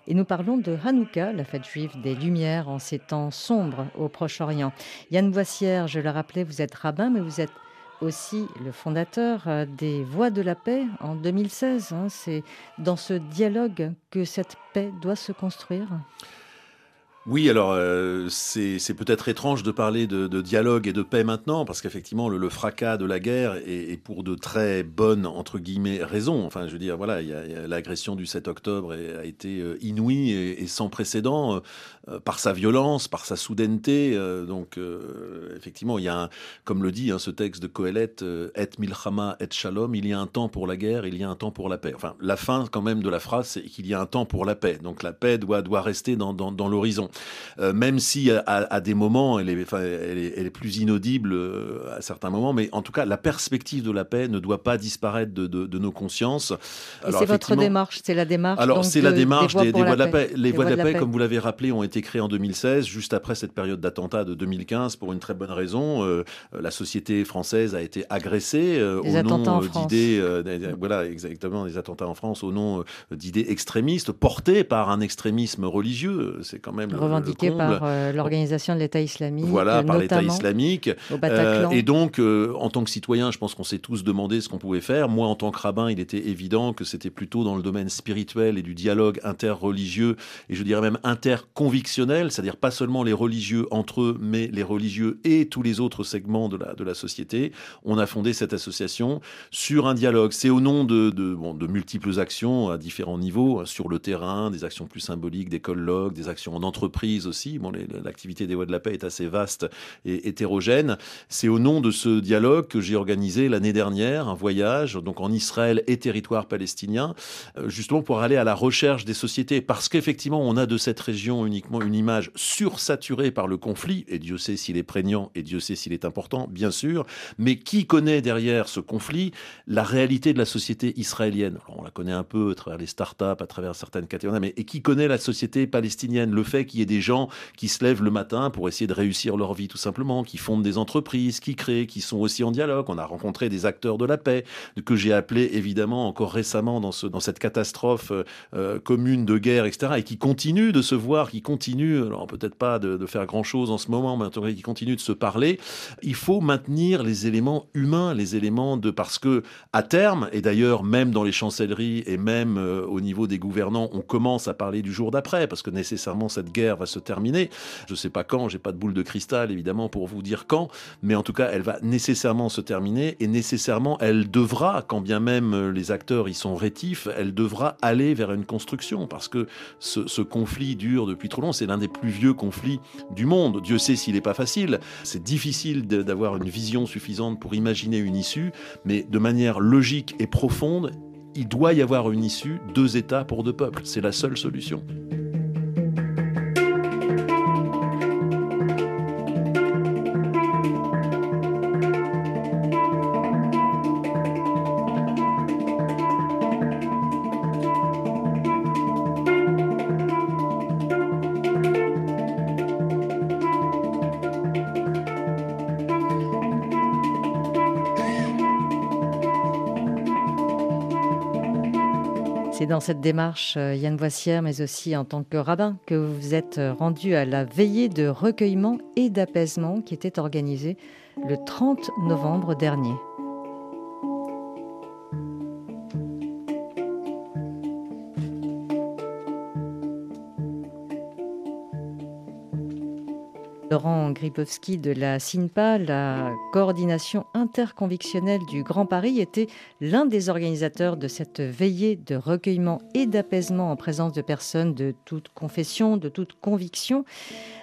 Et nous parlons de Hanouka, la fête juive des Lumières en ces temps sombres au Proche-Orient. Yann Boissière, je le rappelais, vous êtes rabbin, mais vous êtes aussi le fondateur euh, des Voix de la paix en 2016. Hein. C'est dans ce dialogue que cette paix doit se construire. Oui, alors euh, c'est peut-être étrange de parler de, dialogue et de paix maintenant, parce qu'effectivement le, fracas de la guerre est, pour de très bonnes entre guillemets raisons. Enfin, je veux dire, voilà, l'agression du 7 octobre a été euh, inouïe et, sans précédent euh, par sa violence, par sa soudaineté. donc, effectivement, il y a, un, comme le dit hein, ce texte de Kohelet, et milchama et shalom, il y a un temps pour la guerre, il y a un temps pour la paix. Enfin, la fin quand même de la phrase, c'est qu'il y a un temps pour la paix. Donc, la paix doit rester dans l'horizon. Euh, même si à, des moments elle est, elle, est, plus inaudible euh, à certains moments, mais en tout cas la perspective de la paix ne doit pas disparaître de, nos consciences. c'est votre démarche, c'est la démarche. Alors c'est la démarche des, voies, de la paix. Les, voies de la, paix, comme vous l'avez rappelé, ont été créées en 2016, juste après cette période d'attentat de 2015, pour une très bonne raison. Euh, la société française a été agressée au nom d'idées, voilà exactement des attentats en France au nom d'idées extrémistes portées par un extrémisme religieux. C'est quand même revendiqué par euh, l'organisation de l'État islamique. Voilà, par l'État islamique. Euh, et donc, euh, en tant que citoyen, je pense qu'on s'est tous demandé ce qu'on pouvait faire. Moi, en tant que rabbin, il était évident que c'était plutôt dans le domaine spirituel et du dialogue interreligieux, et je dirais même interconvictionnel, c'est-à-dire pas seulement les religieux entre eux, mais les religieux et tous les autres segments de la, de la société. On a fondé cette association sur un dialogue. C'est au nom de, de, bon, de multiples actions à différents niveaux, sur le terrain, des actions plus symboliques, des colloques, des actions en entreprise aussi. Bon, l'activité des Voix de la Paix est assez vaste et hétérogène. C'est au nom de ce dialogue que j'ai organisé l'année dernière un voyage donc en Israël et territoire palestinien, euh, justement pour aller à la recherche des sociétés. Parce qu'effectivement, on a de cette région uniquement une image sursaturée par le conflit, et Dieu sait s'il est prégnant et Dieu sait s'il est important, bien sûr. Mais qui connaît derrière ce conflit la réalité de la société israélienne? On la connaît un peu à travers les startups, à travers certaines catégories, mais et qui connaît la société palestinienne? Le fait qu'il y ait des gens qui se lèvent le matin pour essayer de réussir leur vie tout simplement, qui fondent des entreprises, qui créent, qui sont aussi en dialogue. On a rencontré des acteurs de la paix que j'ai appelés évidemment encore récemment dans, ce, dans cette catastrophe euh, euh, commune de guerre, etc. et qui continuent de se voir, qui continuent, alors peut-être pas de, faire grand-chose en ce moment, mais en tout cas qui continuent de se parler. Il faut maintenir les éléments humains, les éléments de... Parce que à terme, et d'ailleurs même dans les chancelleries et même euh, au niveau des gouvernants, on commence à parler du jour d'après, parce que nécessairement cette guerre va se terminer. Je ne sais pas quand, j'ai pas de boule de cristal évidemment pour vous dire quand, mais en tout cas, elle va nécessairement se terminer et nécessairement, elle devra, quand bien même les acteurs y sont rétifs, elle devra aller vers une construction parce que ce, conflit dure depuis trop longtemps. C'est l'un des plus vieux conflits du monde. Dieu sait s'il n'est pas facile. C'est difficile d'avoir une vision suffisante pour imaginer une issue, mais de manière logique et profonde, il doit y avoir une issue, deux États pour deux peuples. C'est la seule solution. C'est dans cette démarche, euh, Yann Voissière, mais aussi en tant que rabbin, que vous vous êtes euh, rendu à la veillée de recueillement et d'apaisement qui était organisée le 30 novembre dernier. Laurent Gribowski de la SINPA, la coordination interconvictionnelle du Grand Paris, était l'un des organisateurs de cette veillée de recueillement et d'apaisement en présence de personnes de toute confession, de toute conviction,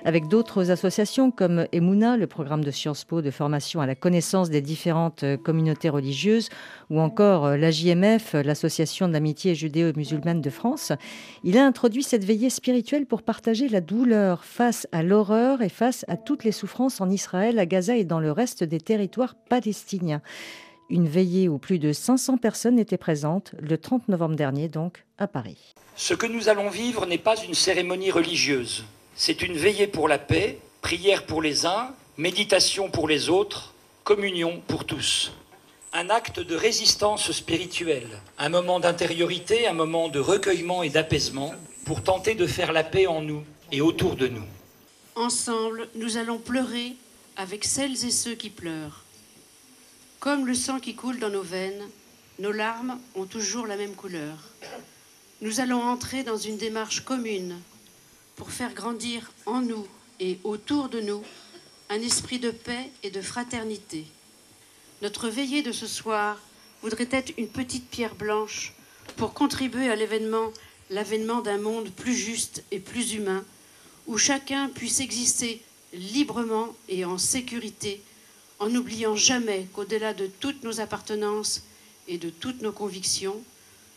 avec d'autres associations comme Emouna, le programme de Sciences Po de formation à la connaissance des différentes communautés religieuses, ou encore la JMF, l'association d'amitié judéo-musulmane de France. Il a introduit cette veillée spirituelle pour partager la douleur face à l'horreur et face à toutes les souffrances en Israël, à Gaza et dans le reste des territoires palestiniens. Une veillée où plus de 500 personnes étaient présentes le 30 novembre dernier, donc à Paris. Ce que nous allons vivre n'est pas une cérémonie religieuse. C'est une veillée pour la paix, prière pour les uns, méditation pour les autres, communion pour tous. Un acte de résistance spirituelle, un moment d'intériorité, un moment de recueillement et d'apaisement pour tenter de faire la paix en nous et autour de nous. Ensemble, nous allons pleurer avec celles et ceux qui pleurent. Comme le sang qui coule dans nos veines, nos larmes ont toujours la même couleur. Nous allons entrer dans une démarche commune pour faire grandir en nous et autour de nous un esprit de paix et de fraternité. Notre veillée de ce soir voudrait être une petite pierre blanche pour contribuer à l'avènement d'un monde plus juste et plus humain, où chacun puisse exister librement et en sécurité, en n'oubliant jamais qu'au-delà de toutes nos appartenances et de toutes nos convictions,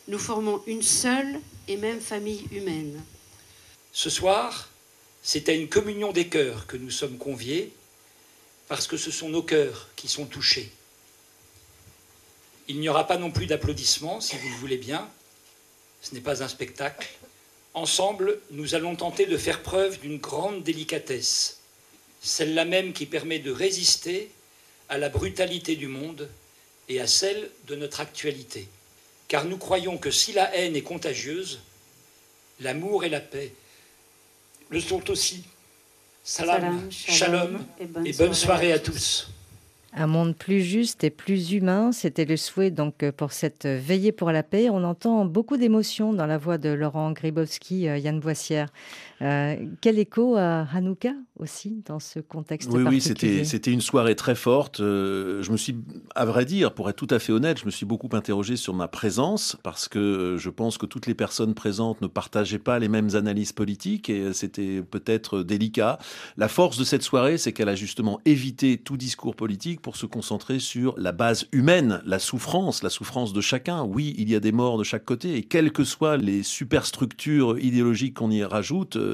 nous formons une seule et même famille humaine. Ce soir, c'est à une communion des cœurs que nous sommes conviés, parce que ce sont nos cœurs qui sont touchés. Il n'y aura pas non plus d'applaudissements, si vous le voulez bien. Ce n'est pas un spectacle. Ensemble, nous allons tenter de faire preuve d'une grande délicatesse, celle-là même qui permet de résister à la brutalité du monde et à celle de notre actualité. Car nous croyons que si la haine est contagieuse, l'amour et la paix le sont aussi. Salam, shalom, et bonne, soirée à tous. Un monde plus juste et plus humain, c'était le souhait donc pour cette veillée pour la paix. On entend beaucoup d'émotions dans la voix de Laurent Gribowski, euh, Yann Boissière. Euh, quel écho à Hanouka aussi dans ce contexte Oui, oui, c'était c'était une soirée très forte. Euh, je me suis, à vrai dire, pour être tout à fait honnête, je me suis beaucoup interrogé sur ma présence parce que je pense que toutes les personnes présentes ne partageaient pas les mêmes analyses politiques et c'était peut-être délicat. La force de cette soirée, c'est qu'elle a justement évité tout discours politique pour se concentrer sur la base humaine, la souffrance, la souffrance de chacun. Oui, il y a des morts de chaque côté et quelles que soient les superstructures idéologiques qu'on y rajoute, euh,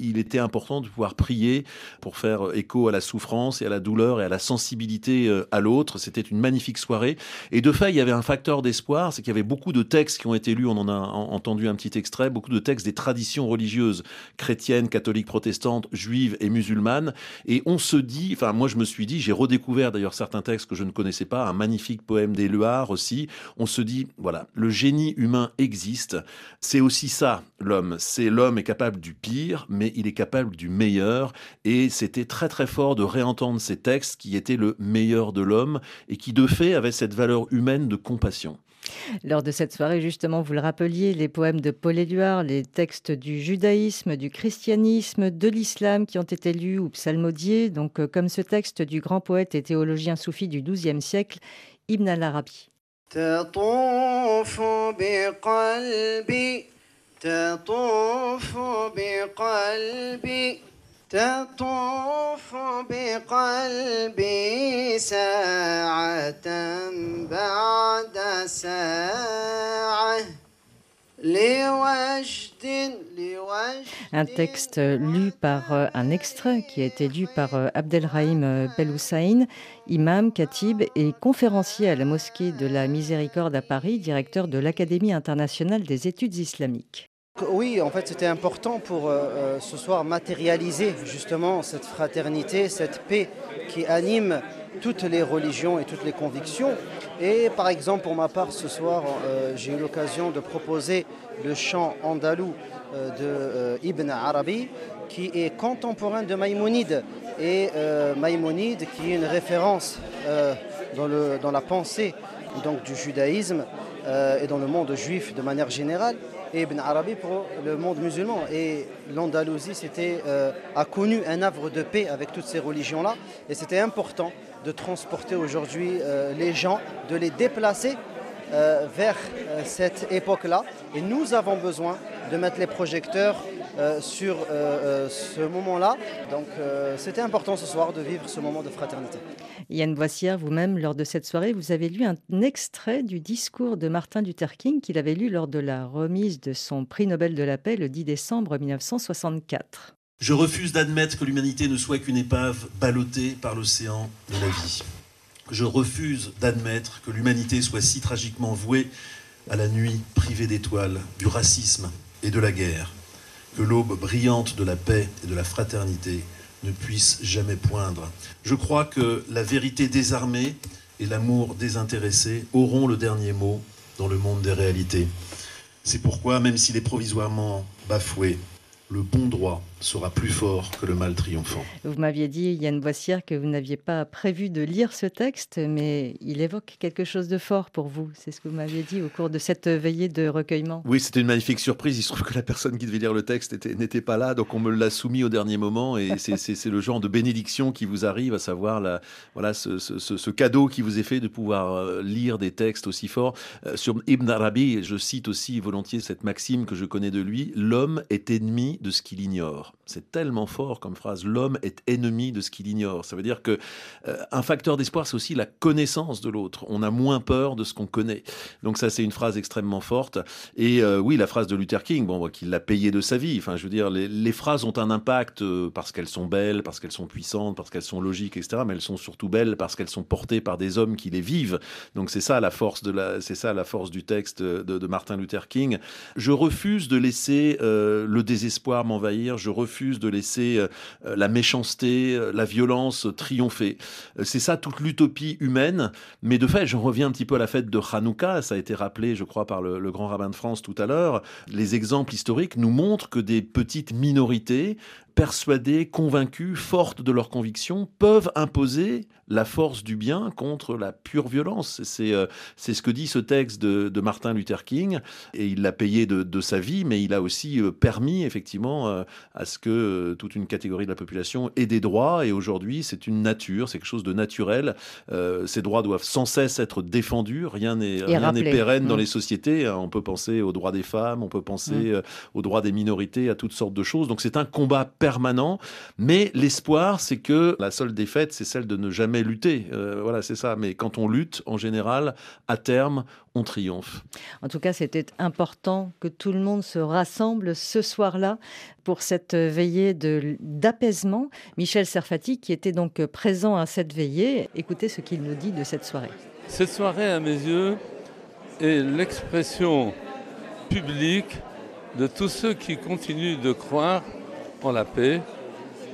il était important de pouvoir prier pour faire écho à la souffrance et à la douleur et à la sensibilité euh, à l'autre. C'était une magnifique soirée. Et de fait, il y avait un facteur d'espoir, c'est qu'il y avait beaucoup de textes qui ont été lus, on en a entendu un petit extrait, beaucoup de textes des traditions religieuses chrétiennes, catholiques, protestantes, juives et musulmanes. Et on se dit, enfin moi je me suis dit, j'ai redécouvert d'ailleurs certains textes que je ne connaissais pas, un magnifique poème d'Éluard aussi. On se dit, voilà, le génie humain existe. C'est aussi ça, l'homme. C'est l'homme est capable du pire, mais il est capable du meilleur. Et c'était très très fort de réentendre ces textes qui étaient le meilleur de l'homme et qui de fait avaient cette valeur humaine de compassion. Lors de cette soirée, justement, vous le rappeliez, les poèmes de Paul Éluard, les textes du judaïsme, du christianisme, de l'islam qui ont été lus ou psalmodiés, donc euh, comme ce texte du grand poète et théologien soufi du XIIe siècle, Ibn al-Arabi. تطوف بقلبي تطوف بقلبي ساعة بعد ساعة. لوجد لوجد Un texte lu par euh, un extrait qui a été lu par euh, Abdelrahim euh, Belhoussaïn, imam, khatib et conférencier à la mosquée de la Miséricorde à Paris, directeur de l'Académie internationale des études islamiques. Oui, en fait, c'était important pour ce soir matérialiser justement cette fraternité, cette paix qui anime toutes les religions et toutes les convictions. Et par exemple, pour ma part, ce soir, j'ai eu l'occasion de proposer le chant andalou de Ibn Arabi, qui est contemporain de Maïmonide. Et Maïmonide, qui est une référence dans, le, la pensée du judaïsme euh, et dans le monde juif de manière générale, et Ibn Arabi pour le monde musulman. Et l'Andalousie c'était, euh, a connu un havre de paix avec toutes ces religions-là, et c'était important de transporter aujourd'hui euh, les gens, de les déplacer euh, vers euh, cette époque-là. Et nous avons besoin de mettre les projecteurs euh, sur euh, euh, ce moment-là. Donc euh, c'était important ce soir de vivre ce moment de fraternité. Yann Boissière, vous-même, lors de cette soirée, vous avez lu un extrait du discours de Martin Luther King qu'il avait lu lors de la remise de son prix Nobel de la paix le 10 décembre 1964. Je refuse d'admettre que l'humanité ne soit qu'une épave ballottée par l'océan de la vie. Je refuse d'admettre que l'humanité soit si tragiquement vouée à la nuit privée d'étoiles, du racisme et de la guerre, que l'aube brillante de la paix et de la fraternité ne puisse jamais poindre. Je crois que la vérité désarmée et l'amour désintéressé auront le dernier mot dans le monde des réalités. C'est pourquoi, même s'il est provisoirement bafoué, le bon droit sera plus fort que le mal triomphant. Vous m'aviez dit, Yann Boissière, que vous n'aviez pas prévu de lire ce texte, mais il évoque quelque chose de fort pour vous. C'est ce que vous m'aviez dit au cours de cette veillée de recueillement. Oui, c'était une magnifique surprise. Il se trouve que la personne qui devait lire le texte était- n'était pas là, donc on me l'a soumis au dernier moment. Et c'est- c'est c'est le genre de bénédiction qui vous arrive, à savoir la, voilà, ce, ce- ce- ce cadeau qui vous est fait de pouvoir euh, lire des textes aussi forts. Euh, sur Ibn Arabi, je cite aussi volontiers cette maxime que je connais de lui l'homme est ennemi de ce qu'il ignore. C'est tellement fort comme phrase. L'homme est ennemi de ce qu'il ignore. Ça veut dire que euh, un facteur d'espoir, c'est aussi la connaissance de l'autre. On a moins peur de ce qu'on connaît. Donc ça, c'est une phrase extrêmement forte. Et euh, oui, la phrase de Luther King, bon, qu'il l'a payé de sa vie. Enfin, je veux dire, les, phrases ont un impact euh, parce qu'elles sont belles, parce qu'elles sont puissantes, parce qu'elles sont logiques, etc. Mais elles sont surtout belles parce qu'elles sont portées par des hommes qui les vivent. Donc c'est ça la force de la, c'est ça la force du texte de, Martin Luther King. Je refuse de laisser le désespoir m'envahir. Je refuse de laisser euh, la méchanceté, euh, la violence triompher. Euh, C'est ça toute l'utopie humaine. Mais de fait, j'en reviens un petit peu à la fête de Hanouka. Ça a été rappelé, je crois, par le, le grand rabbin de France tout à l'heure. Les exemples historiques nous montrent que des petites minorités persuadées, convaincues, fortes de leurs convictions, peuvent imposer la force du bien contre la pure violence. C'est euh, ce que dit ce texte de, de Martin Luther King, et il l'a payé de, de sa vie, mais il a aussi euh, permis effectivement euh, à ce que euh, toute une catégorie de la population ait des droits, et aujourd'hui c'est une nature, c'est quelque chose de naturel. Ces droits doivent sans cesse être défendus, rien n'est rien n'est rappelés. pérenne dans Mm. les sociétés. hein. On peut penser aux droits des femmes, on peut penser Mm. aux droits des minorités, à toutes sortes de choses. Donc c'est un combat permanent, mais l'espoir, c'est que la seule défaite, c'est celle de ne jamais lutter. Euh, voilà, c'est ça. Mais quand on lutte, en général, à terme, on triomphe. En tout cas, c'était important que tout le monde se rassemble ce soir-là pour cette veillée de- d'apaisement. Michel Serfati, qui était donc présent à cette veillée, écoutez ce qu'il nous dit de cette soirée. Cette soirée, à mes yeux, est l'expression publique de tous ceux qui continuent de croire en la paix,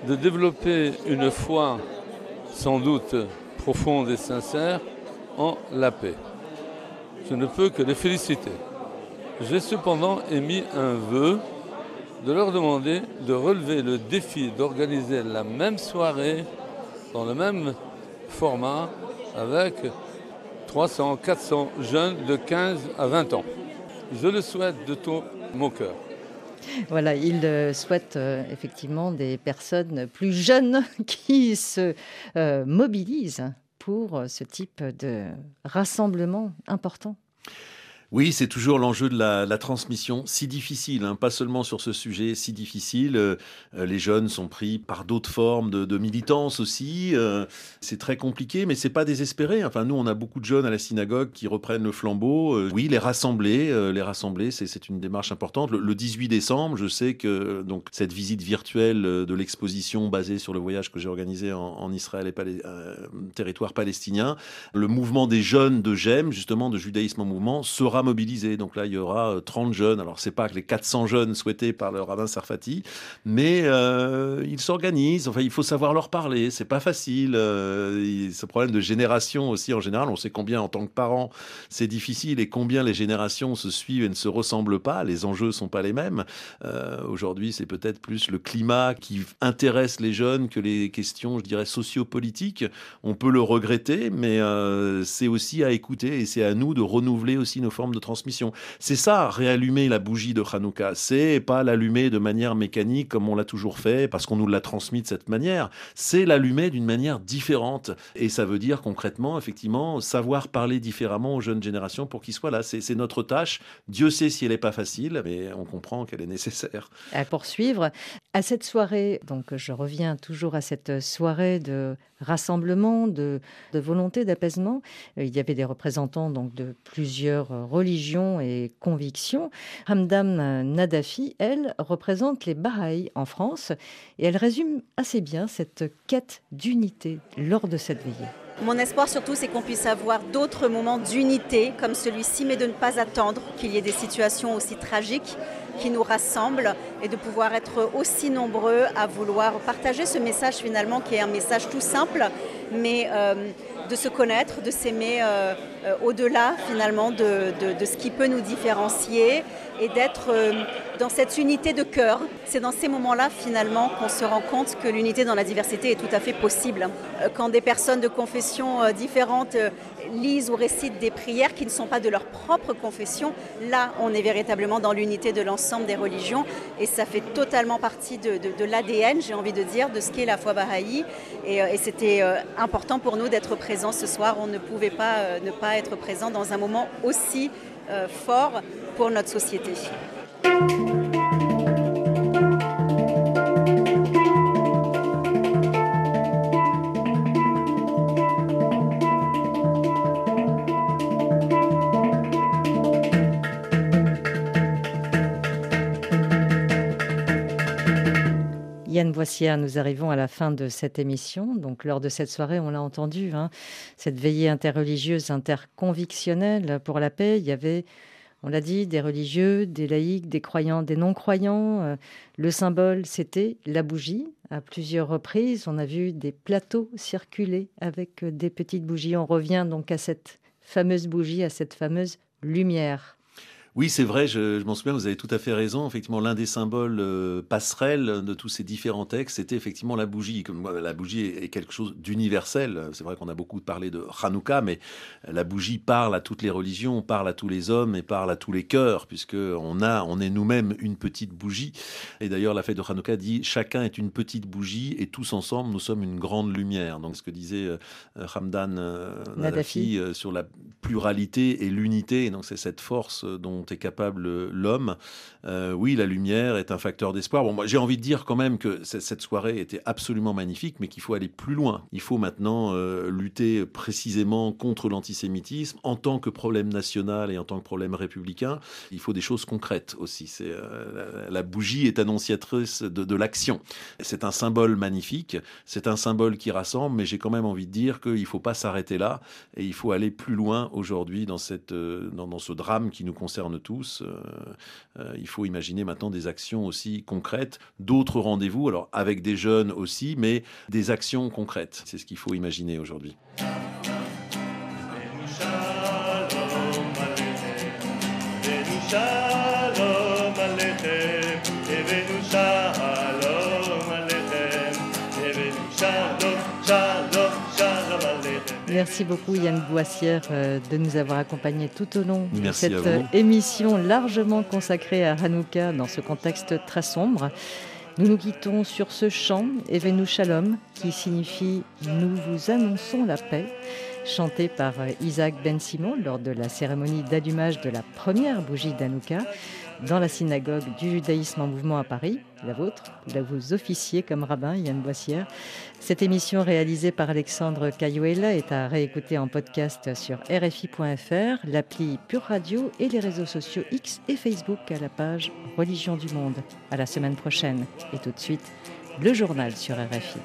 de développer une foi sans doute profonde et sincère en la paix. Je ne peux que les féliciter. J'ai cependant émis un vœu de leur demander de relever le défi d'organiser la même soirée dans le même format avec 300, 400 jeunes de 15 à 20 ans. Je le souhaite de tout mon cœur. Voilà, il euh, souhaite euh, effectivement des personnes plus jeunes qui se euh, mobilisent pour ce type de rassemblement important. Oui, c'est toujours l'enjeu de la, transmission, si difficile, hein, pas seulement sur ce sujet, si difficile. Euh, euh, les jeunes sont pris par d'autres formes de, de militance aussi. euh, c'est très compliqué, mais c'est pas désespéré. Enfin, nous, on a beaucoup de jeunes à la synagogue qui reprennent le flambeau. Oui, les rassembler, les rassembler, c'est une démarche importante. Le, le 18 décembre, je sais que donc cette visite virtuelle de l'exposition basée sur le voyage que j'ai organisé en, Israël et territoire palestinien, le mouvement des jeunes de GEM, justement de judaïsme en mouvement, sera mobilisé. Donc là, il y aura euh, 30 jeunes. Alors, c'est pas que les 400 jeunes souhaités par le rabbin Sarfati, mais euh, ils s'organisent. Enfin, il faut savoir leur parler. C'est pas facile. Euh, ce problème de génération aussi, en général, on sait combien, en tant que parent, c'est difficile et combien les générations se suivent et ne se ressemblent pas. Les enjeux sont pas les mêmes. Euh, Aujourd'hui, c'est peut-être plus le climat qui intéresse les jeunes que les questions, je dirais, sociopolitiques. On peut le regretter, mais euh, c'est aussi à écouter et c'est à nous de renouveler aussi nos formes de transmission. C'est ça, réallumer la bougie de Hanouka. C'est pas l'allumer de manière mécanique comme on l'a toujours fait parce qu'on nous l'a transmis de cette manière. C'est l'allumer d'une manière différente. Et ça veut dire concrètement, effectivement, savoir parler différemment aux jeunes générations pour qu'ils soient là. C'est notre tâche. Dieu sait si elle n'est pas facile, mais on comprend qu'elle est nécessaire. À poursuivre. À cette soirée, donc je reviens toujours à cette soirée de rassemblement, de, volonté d'apaisement. Euh, il y avait des représentants donc de plusieurs religions et convictions. Hamdam Nadafi, elle, représente les Bahaïs en France et elle résume assez bien cette quête d'unité lors de cette veillée. Mon espoir surtout, c'est qu'on puisse avoir d'autres moments d'unité comme celui-ci, mais de ne pas attendre qu'il y ait des situations aussi tragiques qui nous rassemblent et de pouvoir être aussi nombreux à vouloir partager ce message finalement qui est un message tout simple, mais euh, de se connaître, de s'aimer euh, euh, au-delà finalement de, ce qui peut nous différencier et d'être dans cette unité de cœur. C'est dans ces moments-là finalement qu'on se rend compte que l'unité dans la diversité est tout à fait possible. Quand des personnes de confessions différentes lisent ou récitent des prières qui ne sont pas de leur propre confession, là on est véritablement dans l'unité de l'ensemble des religions et ça fait totalement partie de, l'ADN, j'ai envie de dire, de ce qu'est la foi bahaï. Et, euh, c'était euh, important pour nous d'être présents ce soir. On ne pouvait pas euh, ne pas être présent dans un moment aussi fort pour notre société. Yann Boissière, nous arrivons à la fin de cette émission. Donc, lors de cette soirée, on l'a entendu, hein, cette veillée interreligieuse, interconvictionnelle pour la paix, il y avait, on l'a dit, des religieux, des laïcs, des croyants, des non-croyants. Euh, le symbole, c'était la bougie. À plusieurs reprises, on a vu des plateaux circuler avec euh, des petites bougies. On revient donc à cette fameuse bougie, à cette fameuse lumière. Oui, c'est vrai, je, m'en souviens, vous avez tout à fait raison. Effectivement, l'un des symboles euh, passerelles de tous ces différents textes, c'était effectivement la bougie. Comme, la bougie est, quelque chose d'universel. C'est vrai qu'on a beaucoup parlé de Hanouka, mais la bougie parle à toutes les religions, parle à tous les hommes et parle à tous les cœurs, puisque on, a, on est nous-mêmes une petite bougie. Et d'ailleurs, la fête de Hanouka dit chacun est une petite bougie et tous ensemble, nous sommes une grande lumière. Donc, ce que disait euh, Hamdan euh, Nadafi sur la pluralité et l'unité. Et donc, c'est cette force dont est capable l'homme. Euh, oui, la lumière est un facteur d'espoir. Bon, j'ai envie de dire quand même que cette soirée était absolument magnifique, mais qu'il faut aller plus loin. Il faut maintenant euh, lutter précisément contre l'antisémitisme en tant que problème national et en tant que problème républicain. Il faut des choses concrètes aussi. Euh, la, bougie est annonciatrice de, l'action. C'est un symbole magnifique. C'est un symbole qui rassemble, mais j'ai quand même envie de dire qu'il ne faut pas s'arrêter là et il faut aller plus loin aujourd'hui dans ce drame qui nous concerne tous. Euh, euh, il faut imaginer maintenant des actions aussi concrètes, d'autres rendez-vous, alors avec des jeunes aussi, mais des actions concrètes. C'est ce qu'il faut imaginer aujourd'hui. Merci beaucoup Yann Boissière euh, de nous avoir accompagnés tout au long de cette euh, émission largement consacrée à Hanouka dans ce contexte très sombre. Nous nous quittons sur ce chant, Evenu Shalom, qui signifie Nous vous annonçons la paix, chanté par euh, Isaac Ben Simon lors de la cérémonie d'allumage de la première bougie d'Hanouka dans la synagogue du judaïsme en mouvement à Paris, la vôtre, là vous officiez comme rabbin, Yann Boissière. Cette émission réalisée par Alexandre Cayuela est à réécouter en podcast sur RFI.fr, l'appli Pure Radio et les réseaux sociaux X et Facebook à la page Religion du Monde. À la semaine prochaine. Et tout de suite, le journal sur RFI.